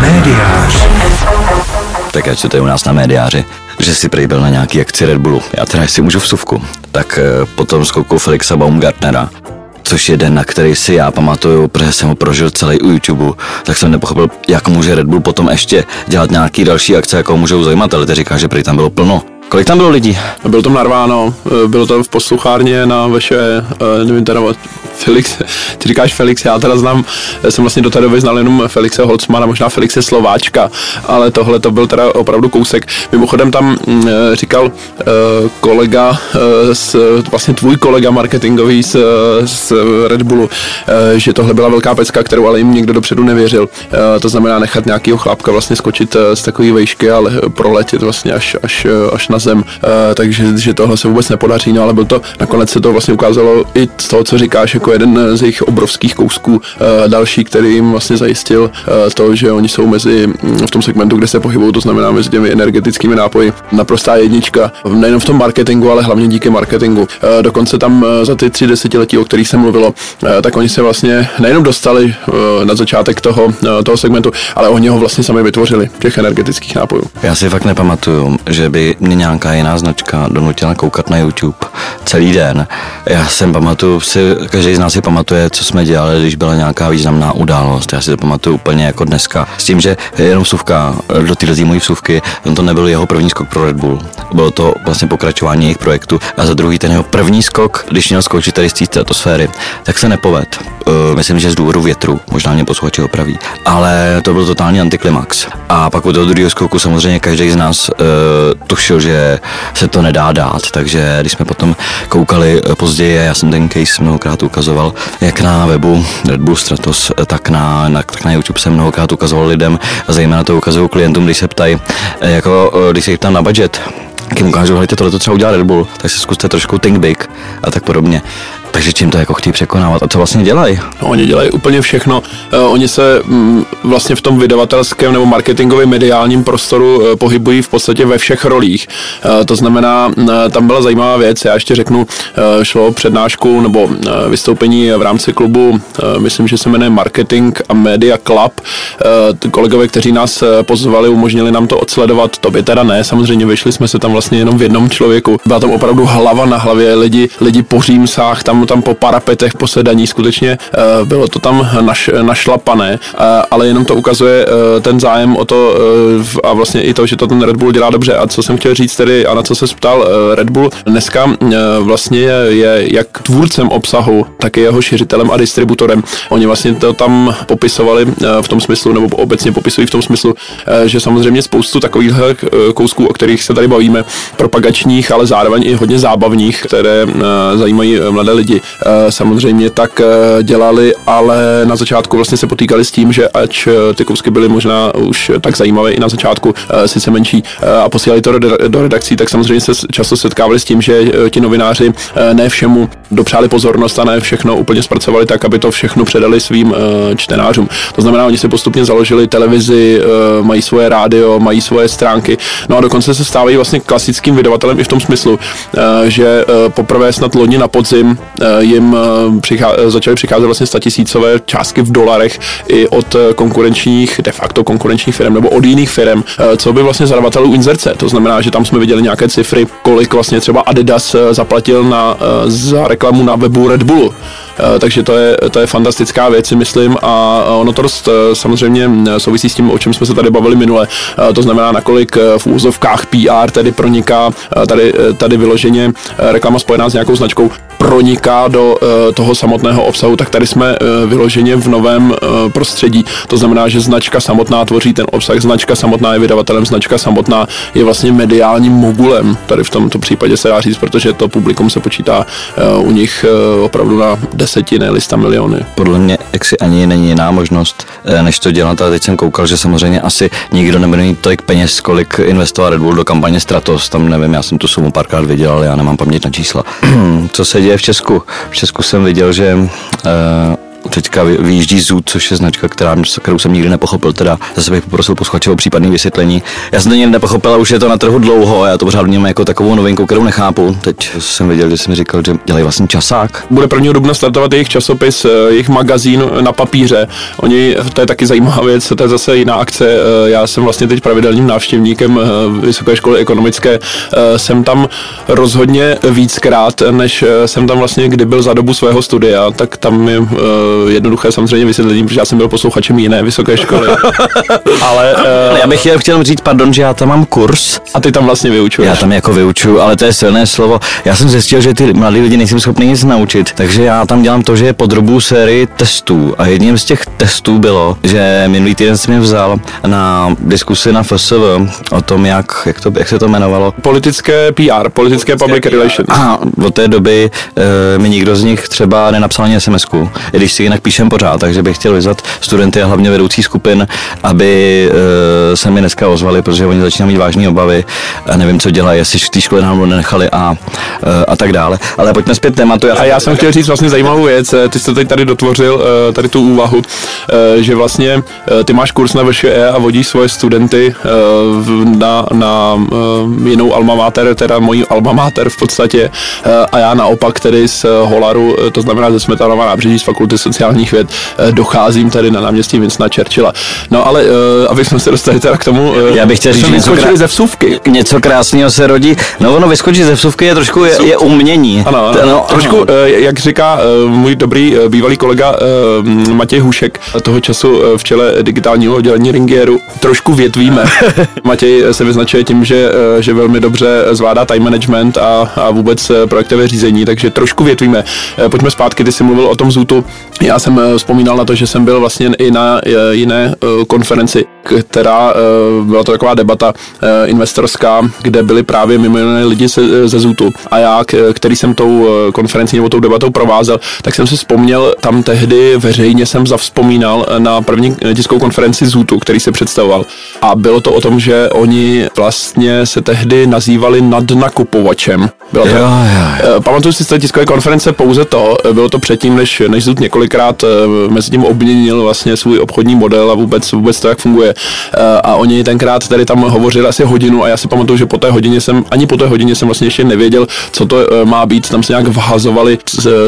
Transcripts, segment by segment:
Médiář. Tak čtu tady u nás na médiáři, že si prý byl na nějaký akci Red Bullu. Já teda si můžu vsuvku. Tak eh, potom skoukal Felixa Baumgartnera, což je den, na který si já pamatuju, protože jsem ho prožil celý u YouTube, tak jsem nepochopil, jak může Red Bull potom ještě dělat nějaký další akce, jako můžou zajímat, ale ty říká, že prý tam bylo plno. Kolik tam bylo lidí? Bylo to narváno, eh, bylo to v posluchárně na vaše, eh, nevím teda, Felix, ty říkáš Felix, já teda znám, jsem vlastně do té doby znal jenom Felixe Holcmana, možná Felixe Slováčka, ale tohle to byl teda opravdu kousek. Mimochodem tam mm, eh, říkal kolega, vlastně tvůj kolega marketingový z, z Red Bullu, že tohle byla velká pecka, kterou ale jim někdo dopředu nevěřil. To znamená nechat nějakého chlápka vlastně skočit z takové vejšky, ale proletět vlastně až, až, až na zem, takže že tohle se vůbec nepodaří, no ale byl to, nakonec se to vlastně ukázalo i z toho, co říkáš, jako jeden z jejich obrovských kousků uh, další, který jim vlastně zajistil uh, to, že oni jsou mezi mm, v tom segmentu, kde se pohybují, to znamená mezi těmi energetickými nápoji, naprostá jednička, nejenom v tom marketingu, ale hlavně díky marketingu. Dokonce tam za ty tři desetiletí, o kterých se mluvilo, tak oni se vlastně nejenom dostali na začátek toho, toho segmentu, ale oni ho vlastně sami vytvořili, těch energetických nápojů. Já si fakt nepamatuju, že by mě nějaká jiná značka donutila koukat na YouTube celý den. Já jsem pamatuju si, každý z nás si pamatuje, co jsme dělali, když byla nějaká významná událost. Já si to pamatuju úplně jako dneska. S tím, že jenom suvka do téhle mojí vsuvky, to nebyl jeho první skok pro Red Bull. Bylo to vlastně pokračování jejich projektu. A za druhý ten jeho první skok, když měl skočit tady z té stratosféry, tak se nepoved. Uh, myslím, že z důvodu větru, možná mě posluchači opraví. Ale to byl totální antiklimax. A pak u toho druhého skoku samozřejmě každý z nás uh, tušil, že se to nedá dát, takže když jsme potom koukali eh, později, já jsem ten case mnohokrát ukazoval, jak na webu Red Bull Stratos, eh, tak na, na, tak na YouTube jsem mnohokrát ukazoval lidem, a zejména to ukazuju klientům, když se ptají, eh, jako když se ptám na budget, jim ukážu, hejte, tohle to třeba udělá Red Bull, tak si zkuste trošku think big a tak podobně. Takže čím to jako chtějí překonávat a co vlastně dělají? No, oni dělají úplně všechno. Uh, oni se mm, vlastně v tom vydavatelském nebo marketingovém mediálním prostoru uh, pohybují v podstatě ve všech rolích. Uh, to znamená, uh, tam byla zajímavá věc, já ještě řeknu, šlo přednášku nebo vystoupení v rámci klubu, myslím, že se jmenuje Marketing a Media Club. Kolegové, kteří nás pozvali, umožnili nám to odsledovat, to by teda ne, samozřejmě vyšli jsme se tam vlastně jenom v jednom člověku. Byla tam opravdu hlava na hlavě, lidi, lidi po římsách, tam tam po parapetech, po sedaní, skutečně eh, bylo to tam naš, našlapané, eh, ale jenom to ukazuje eh, ten zájem o to a vlastně i to, že to ten Red Bull dělá dobře. A co jsem chtěl říct tedy, a na co se ptal, Red Bull dneska vlastně je, je jak tvůrcem obsahu, tak i jeho šiřitelem a distributorem. Oni vlastně to tam popisovali v tom smyslu, nebo obecně popisují v tom smyslu, že samozřejmě spoustu takových kousků, o kterých se tady bavíme, propagačních, ale zároveň i hodně zábavních, které zajímají mladé lidi, lidi eh, samozřejmě tak eh, dělali, ale na začátku vlastně se potýkali s tím, že ač eh, ty kousky byly možná už tak zajímavé i na začátku, sice menší a posílali to do redakcí, tak samozřejmě se často setkávali s tím, že ti novináři ne všemu dopřáli pozornost a ne všechno úplně zpracovali tak, aby to všechno předali svým čtenářům. To znamená, oni si postupně založili televizi, mají svoje rádio, mají svoje stránky, no a dokonce se stávají vlastně klasickým vydavatelem i v tom smyslu, že poprvé snad loni na podzim jim eh, přichá, eh, začaly přicházet vlastně statisícové částky v dolarech i od konkurenčních, de facto konkurenčních firm nebo od jiných firm, co by vlastně zadavatelů inzerce. To znamená, že tam jsme viděli nějaké cifry, kolik vlastně třeba Adidas zaplatil na, za reklamu na webu Red Bullu. Takže to je, to je fantastická věc, si myslím, a ono to dost samozřejmě souvisí s tím, o čem jsme se tady bavili minule. To znamená, nakolik v úzovkách PR tedy proniká tady, tady vyloženě reklama spojená s nějakou značkou proniká do toho samotného obsahu, tak tady jsme vyloženě v novém prostředí. To znamená, že značka samotná tvoří ten obsah, značka samotná je vydavatelem, značka samotná je vlastně mediálním mogulem. Tady v tomto případě se dá říct, protože to publikum se počítá u nich opravdu na desetiny, lista miliony. Podle mě si ani není jiná možnost, než to dělat. A teď jsem koukal, že samozřejmě asi nikdo nebude mít tolik peněz, kolik investoval Red Bull do kampaně Stratos. Tam nevím, já jsem tu sumu párkrát viděl, ale já nemám paměť na čísla. Co se děje v Česku? V Česku jsem viděl, že uh, teďka vyjíždí Zoot, což je značka, která, kterou jsem nikdy nepochopil, teda zase bych poprosil posluchače o případné vysvětlení. Já jsem to nikdy nepochopil, už je to na trhu dlouho a já to pořád vnímám jako takovou novinku, kterou nechápu. Teď jsem viděl, že jsem říkal, že dělají vlastně časák. Bude 1. dubna startovat jejich časopis, eh, jejich magazín na papíře. Oni, to je taky zajímavá věc, to je zase jiná akce. Eh, já jsem vlastně teď pravidelným návštěvníkem eh, Vysoké školy ekonomické. Jsem tam rozhodně víckrát, než jsem tam vlastně kdy byl za dobu svého studia, tak tam je jednoduché samozřejmě vysvětlení, protože já jsem byl posluchačem jiné vysoké školy. ale já bych chtěl, chtěl říct, pardon, že já tam mám kurz. A ty tam vlastně vyučuješ. Já tam jako vyučuju, ale to je silné slovo. Já jsem zjistil, že ty mladí lidi nejsem schopný nic naučit, takže já tam dělám to, že podrobu sérii testů a jedním z těch testů bylo, že minulý týden jsem mě vzal na diskusi na FSV o tom, jak, jak, to, jak se to jmenovalo. Politické PR, politické public PR. relations. A od té doby e, mi nikdo z nich třeba nenapsal ani sms i když si jinak píšem pořád, takže bych chtěl vyzvat studenty a hlavně vedoucí skupin, aby e, se mi dneska ozvali, protože oni začínají mít vážné obavy a nevím, co dělají, jestli v té škole nám nenechali a, e, a tak dále. Ale pojďme zpět tématu. Já a já jsem chtěl říct vlastně zajímavou věc, ty jsi teď tady dotvořil, tady tu úvahu, že vlastně ty máš kurz na VŠE a vodíš svoje studenty na, na jinou alma mater, teda mojí alma mater v podstatě a já naopak tedy z Holaru, to znamená ze Smetanova nábřeží z Fakulty sociálních věd, docházím tady na náměstí Vincenta Churchilla. No ale aby jsme se dostali teda k tomu, já bych chtěl říct, něco, krá... ze vsuvky. něco krásného se rodí. No ono vyskočit ze vsuvky je trošku je, je umění. Ano, ano. No, trošku, ano. jak říká můj dobrý bývalý kolega Matěj Hušek, toho času v čele digitálního oddělení Ringieru, trošku větvíme. Matěj se vyznačuje tím, že, že velmi dobře zvládá time management a, a vůbec projektové řízení, takže trošku větvíme. Pojďme zpátky, ty jsi mluvil o tom zůtu. Já jsem vzpomínal na to, že jsem byl vlastně i na jiné konferenci, která byla to taková debata investorská, kde byli právě mimo jiné lidi ze, ze Zootu. A já, který jsem tou konferencí nebo tou debatou provázel, tak jsem si vzpomněl, tam tehdy veřejně jsem zavzpomínal na první tiskovou konferenci Zootu, který se představoval. A bylo to o tom, že oni vlastně se tehdy nazývali nadnakupovačem. Bylo to, jo, jo, jo. Pamatuju si z té tiskové konference pouze to, bylo to předtím, než, než Zoot několikrát mezi tím obměnil vlastně svůj obchodní model a vůbec, vůbec to, jak funguje. A oni tenkrát tady tam hovořili asi hodinu a já si pamatuju, že po té hodině jsem, ani po té hodině jsem vlastně ještě nevěděl, co to má být. Tam se nějak vhazovali,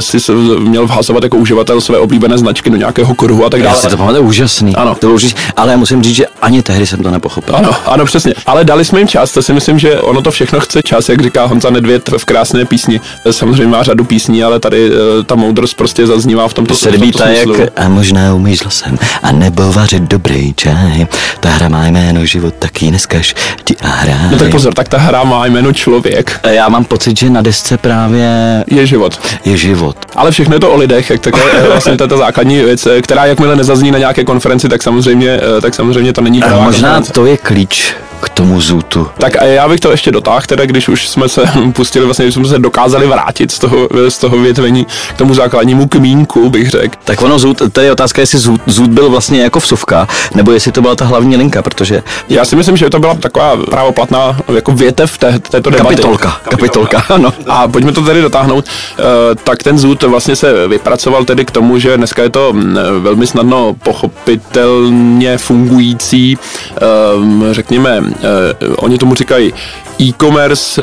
si měl vhazovat jako uživatel své oblíbené značky do nějakého kruhu a tak dále. Já si to pamatuju, úžasný. Ano. To už, ale musím říct, že ani tehdy jsem to nepochopil. Ano, ano, přesně. Ale dali jsme jim čas, to si myslím, že ono to všechno chce čas, jak říká Honza Nedvěd v krásné písni. Samozřejmě má řadu písní, ale tady eh, ta moudrost prostě zaznívá v tomto, se líbí jak a možná umíš jsem a nebo vařit dobrý čaj. Ta hra má jméno život, taky neskaž ti a hra. No tak pozor, tak ta hra má jméno člověk. Já mám pocit, že na desce právě je život. Je život. Ale všechno je to o lidech, jak také eh, vlastně to je ta základní věc, eh, která jakmile nezazní na nějaké konferenci, tak samozřejmě, tak samozřejmě to není Možná konference. to je klíč k tomu zůtu. Tak a já bych to ještě dotáhl, teda když už jsme se pustili, vlastně když jsme se dokázali vrátit z toho, z toho větvení k tomu základnímu kmínku, bych řekl. Tak ono zůt, tady je otázka, jestli zůt, zůt byl vlastně jako vsuvka, nebo jestli to byla ta hlavní linka, protože... Já si myslím, že to byla taková právoplatná jako větev té, této debaty. Kapitolka, kapitolka, ano. A pojďme to tedy dotáhnout. Uh, tak ten zůt vlastně se vypracoval tedy k tomu, že dneska je to mm, velmi snadno pochopitelně fungující, uh, řekněme, uh, oni tomu říkají e-commerce,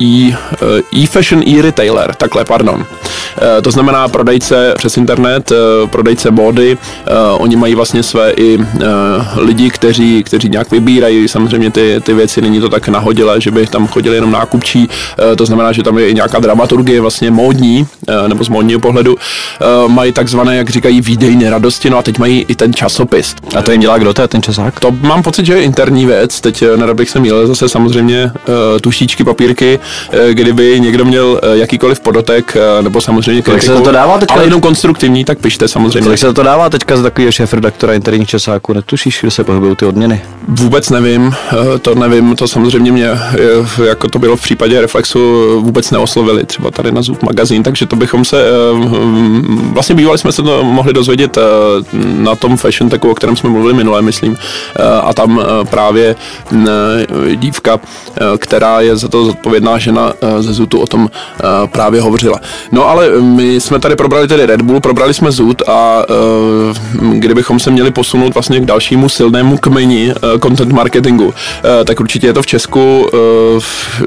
e, e-fashion, e-retailer, takhle, pardon. Uh, to znamená prodejce přes internet, uh, prodejce módy, uh, oni mají vlastně své i uh, lidi, kteří, kteří nějak vybírají. Samozřejmě ty, ty věci, není to tak nahodilé, že by tam chodili jenom nákupčí, uh, to znamená, že tam je i nějaká dramaturgie vlastně módní, uh, nebo z módního pohledu, uh, mají takzvané, jak říkají, výdejné radosti, no a teď mají i ten časopis. A to jim dělá kdo? To je ten časák? To mám pocit, že je interní věc, teď nerad bych se měl zase samozřejmě uh, tušíčky, papírky, uh, kdyby někdo měl uh, jakýkoliv podotek, nebo samozřejmě kritiku, se to dává teďka? ale jenom konstruktivní, tak pište samozřejmě. Kolik se to dává teďka za takového šéf-redaktora interních časáků? Netušíš, kde se pohybují ty odměny? Vůbec nevím, to nevím, to samozřejmě mě, jako to bylo v případě Reflexu, vůbec neoslovili, třeba tady na Zoot magazín, takže to bychom se, vlastně bývali jsme se to mohli dozvědět na tom Fashion Techu, o kterém jsme mluvili minule, myslím, a tam právě dívka, která je za to zodpovědná žena ze Zutu, o tom právě hovořila. No ale my jsme tady probrali tedy Red Bull, probrali jsme Zut a kdybychom se měli posunout vlastně k dalšímu silnému kmeni content marketingu, tak určitě je to v Česku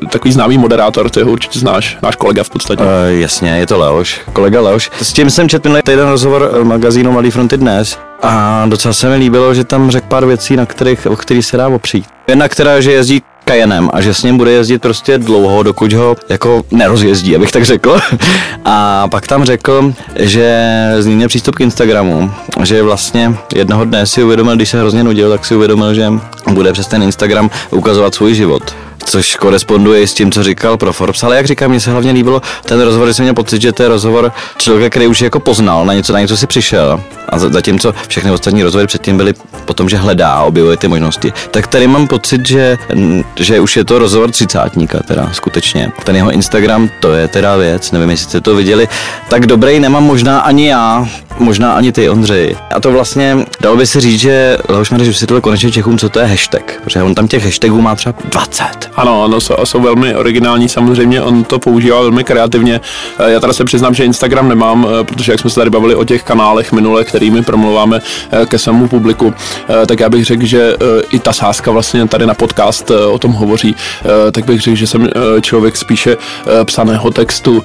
takový známý moderátor, ty ho určitě znáš, náš kolega v podstatě. Uh, jasně, je to Leoš, kolega Leoš. S tím jsem četl týden rozhovor magazínu Mladý fronty dnes a docela se mi líbilo, že tam řekl pár věcí, na kterých, o kterých se dá opřít. Jedna, která, že jezdí Cayennem a že s ním bude jezdit prostě dlouho, dokud ho jako nerozjezdí, abych tak řekl. A pak tam řekl, že změnil přístup k Instagramu, že vlastně jednoho dne si uvědomil, když se hrozně nudil, tak si uvědomil, že bude přes ten Instagram ukazovat svůj život což koresponduje s tím, co říkal pro Forbes, ale jak říkám, mně se hlavně líbilo ten rozhovor, že jsem měl pocit, že to je rozhovor člověka, který už jako poznal, na něco, na něco si přišel. A zatímco všechny ostatní rozhovory předtím byly po tom, že hledá objevuje ty možnosti, tak tady mám pocit, že, že už je to rozhovor třicátníka, teda skutečně. Ten jeho Instagram, to je teda věc, nevím, jestli jste to viděli, tak dobrý nemám možná ani já, možná ani ty, Ondřej. A to vlastně, dalo by se říct, že Leoš Mareš vysvětlil konečně Čechům, co to je hashtag, protože on tam těch hashtagů má třeba 20. Ano, ano, jsou, jsou velmi originální, samozřejmě on to používá velmi kreativně. Eh, já teda se přiznám, že Instagram nemám, eh, protože jak jsme se tady bavili o těch kanálech minule, kterými promluváme eh, ke svému publiku, tak já bych řekl, že i ta sázka vlastně tady na podcast o tom hovoří, tak bych řekl, že jsem člověk spíše psaného textu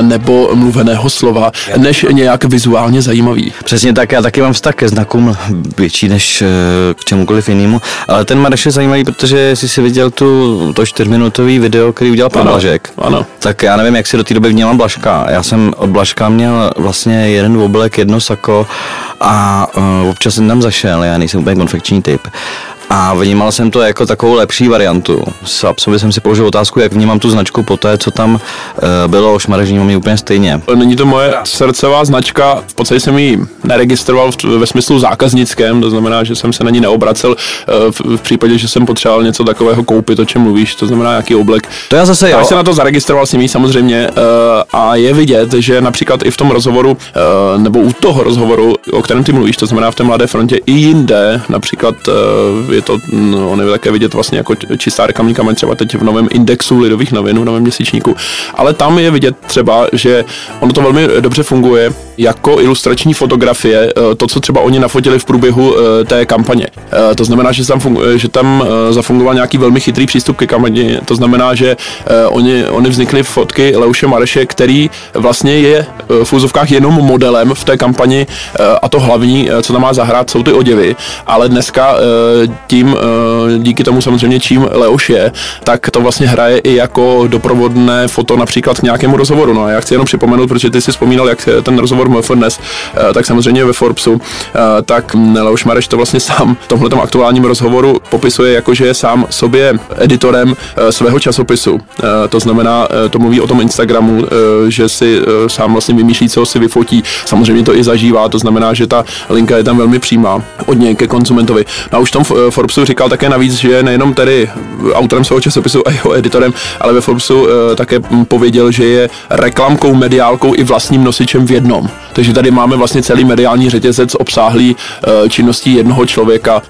nebo mluveného slova, než nějak vizuálně zajímavý. Přesně tak, já taky mám vztah ke znakům větší než k čemukoliv jinému, ale ten Mareš je zajímavý, protože jsi si viděl tu to čtyřminutový video, který udělal pan Blažek, ano. tak já nevím, jak si do té doby vnímám Blažka. Já jsem od Blažka měl vlastně jeden oblek, jedno sako a uh, občas jsem tam zašel, já nejsem úplně konfekční typ a vnímal jsem to jako takovou lepší variantu. S jsem si položil otázku, jak vnímám tu značku po té, co tam uh, bylo, šmareš vnímám ji úplně stejně. Není to moje srdcová značka, v podstatě jsem ji neregistroval v, ve smyslu zákaznickém, to znamená, že jsem se na ní neobracel uh, v, v případě, že jsem potřeboval něco takového koupit, o čem mluvíš, to znamená nějaký oblek. To já zase jo. Já se na to zaregistroval s nimi samozřejmě uh, a je vidět, že například i v tom rozhovoru, uh, nebo u toho rozhovoru, o kterém ty mluvíš, to znamená v té mladé frontě, i jinde, například uh, je to, no, on je také vidět vlastně jako čistá reklamní kampaň třeba teď v novém indexu lidových novin, v novém měsíčníku, ale tam je vidět třeba, že ono to velmi dobře funguje jako ilustrační fotografie, eh, to, co třeba oni nafotili v průběhu eh, té kampaně. Eh, to znamená, že tam, funguje, že tam zafungoval nějaký velmi chytrý přístup ke kampani, to znamená, že oni, oni vznikly fotky Leuše Mareše, který vlastně je v úzovkách jenom modelem v té kampani a to hlavní, co tam má zahrát, jsou ty oděvy, ale dneska tím, díky tomu samozřejmě, čím Leoš je, tak to vlastně hraje i jako doprovodné foto například k nějakému rozhovoru. No a já chci jenom připomenout, protože ty si vzpomínal, jak ten rozhovor MF dnes, tak samozřejmě ve Forbesu, tak Leoš Mareš to vlastně sám v tomhle aktuálním rozhovoru popisuje jako, že je sám sobě editorem svého časopisu. To znamená, to mluví o tom Instagramu, že si sám vlastně vymýšlí, co si vyfotí. Samozřejmě to i zažívá, to znamená, že ta linka je tam velmi přímá od něj ke konzumentovi. No a už v tom Forbesu říkal také navíc, že je nejenom tedy autorem svého časopisu a jeho editorem, ale ve Forbesu také pověděl, že je reklamkou, mediálkou i vlastním nosičem v jednom. Takže tady máme vlastně celý mediální řetězec obsáhlý uh, činností jednoho člověka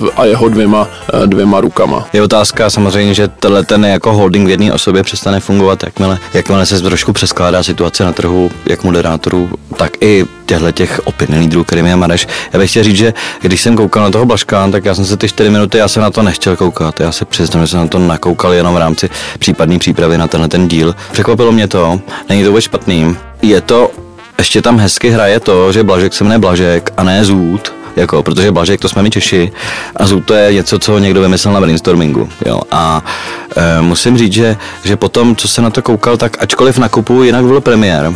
uh, a jeho dvěma, dvěma rukama. Je otázka samozřejmě, že tenhle ten jako holding v jedné osobě přestane fungovat, jakmile, jakmile se trošku přeskládá situace na trhu, jak moderátorů, tak i těchto těch opinion lídrů, kterými je Mareš. Já bych chtěl říct, že když jsem koukal na toho Blaška, tak já jsem se ty 4 minuty, já jsem na to nechtěl koukat. Já se přiznám, že jsem na to nakoukal jenom v rámci případné přípravy na tenhle ten díl. Překvapilo mě to, není to vůbec špatný. Je to ještě tam hezky hraje to, že Blažek se jmenuje Blažek a ne Zůd, jako, protože Blažek to jsme my Češi a Zůd to je něco, co někdo vymyslel na brainstormingu. Jo. A e, musím říct, že, že potom, co se na to koukal, tak ačkoliv nakupu, jinak byl premiér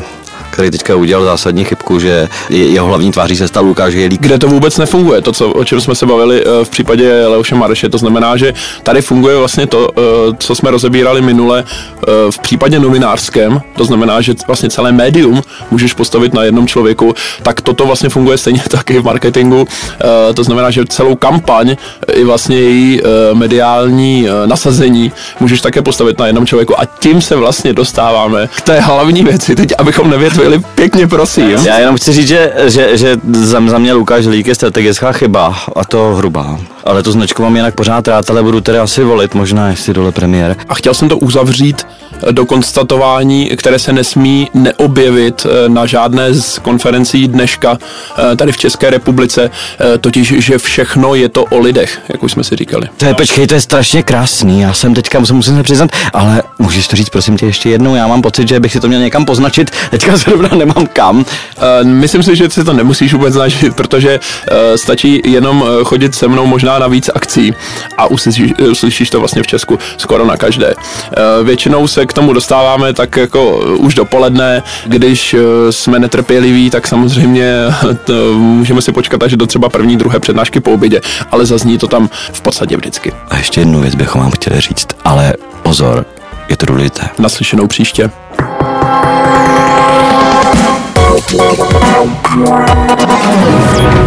který teďka udělal zásadní chybku, že jeho hlavní tváří se stal Lukáš Jelík. Kde to vůbec nefunguje, to, co, o čem jsme se bavili eh, v případě Leoše Mareše, to znamená, že tady funguje vlastně to, eh, co jsme rozebírali minule v případě novinářském, to znamená, že vlastně celé médium můžeš postavit na jednom člověku, tak toto vlastně funguje stejně taky v marketingu, to znamená, že celou kampaň i vlastně její mediální nasazení můžeš také postavit na jednom člověku a tím se vlastně dostáváme k té hlavní věci, teď abychom nevětvili pěkně prosím. Já jenom chci říct, že, že, že za, za mě Lukáš Lík je strategická chyba a to hrubá. Ale tu značku mám jinak pořád rád, ale budu tedy asi volit, možná jestli dole premiér. A chtěl jsem to uzavřít do konstatování, které se nesmí neobjevit eh, na žádné z konferencí dneška eh, tady v České republice, eh, totiž, že všechno je to o lidech, jak už jsme si říkali. To je, počkej, to je strašně krásný, já jsem teďka, musím, musím se přiznat, ale můžeš to říct prosím tě ještě jednou, já mám pocit, že bych si to měl někam poznačit, teďka zrovna nemám kam. Myslím si, že si to nemusíš vůbec značit, protože stačí jenom chodit se mnou možná na víc akcí a uslyšíš, uslyšíš to vlastně v Česku skoro na každé. Většinou se k tomu dostáváme tak jako už dopoledne, když eh, jsme netrpěliví, tak samozřejmě to můžeme si počkat až do třeba první, druhé přednášky po obědě, ale zazní to tam v podstatě vždycky. A ještě jednu věc bychom vám chtěli říct, ale pozor, je to důležité. Naslyšenou příště.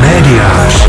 Médiář.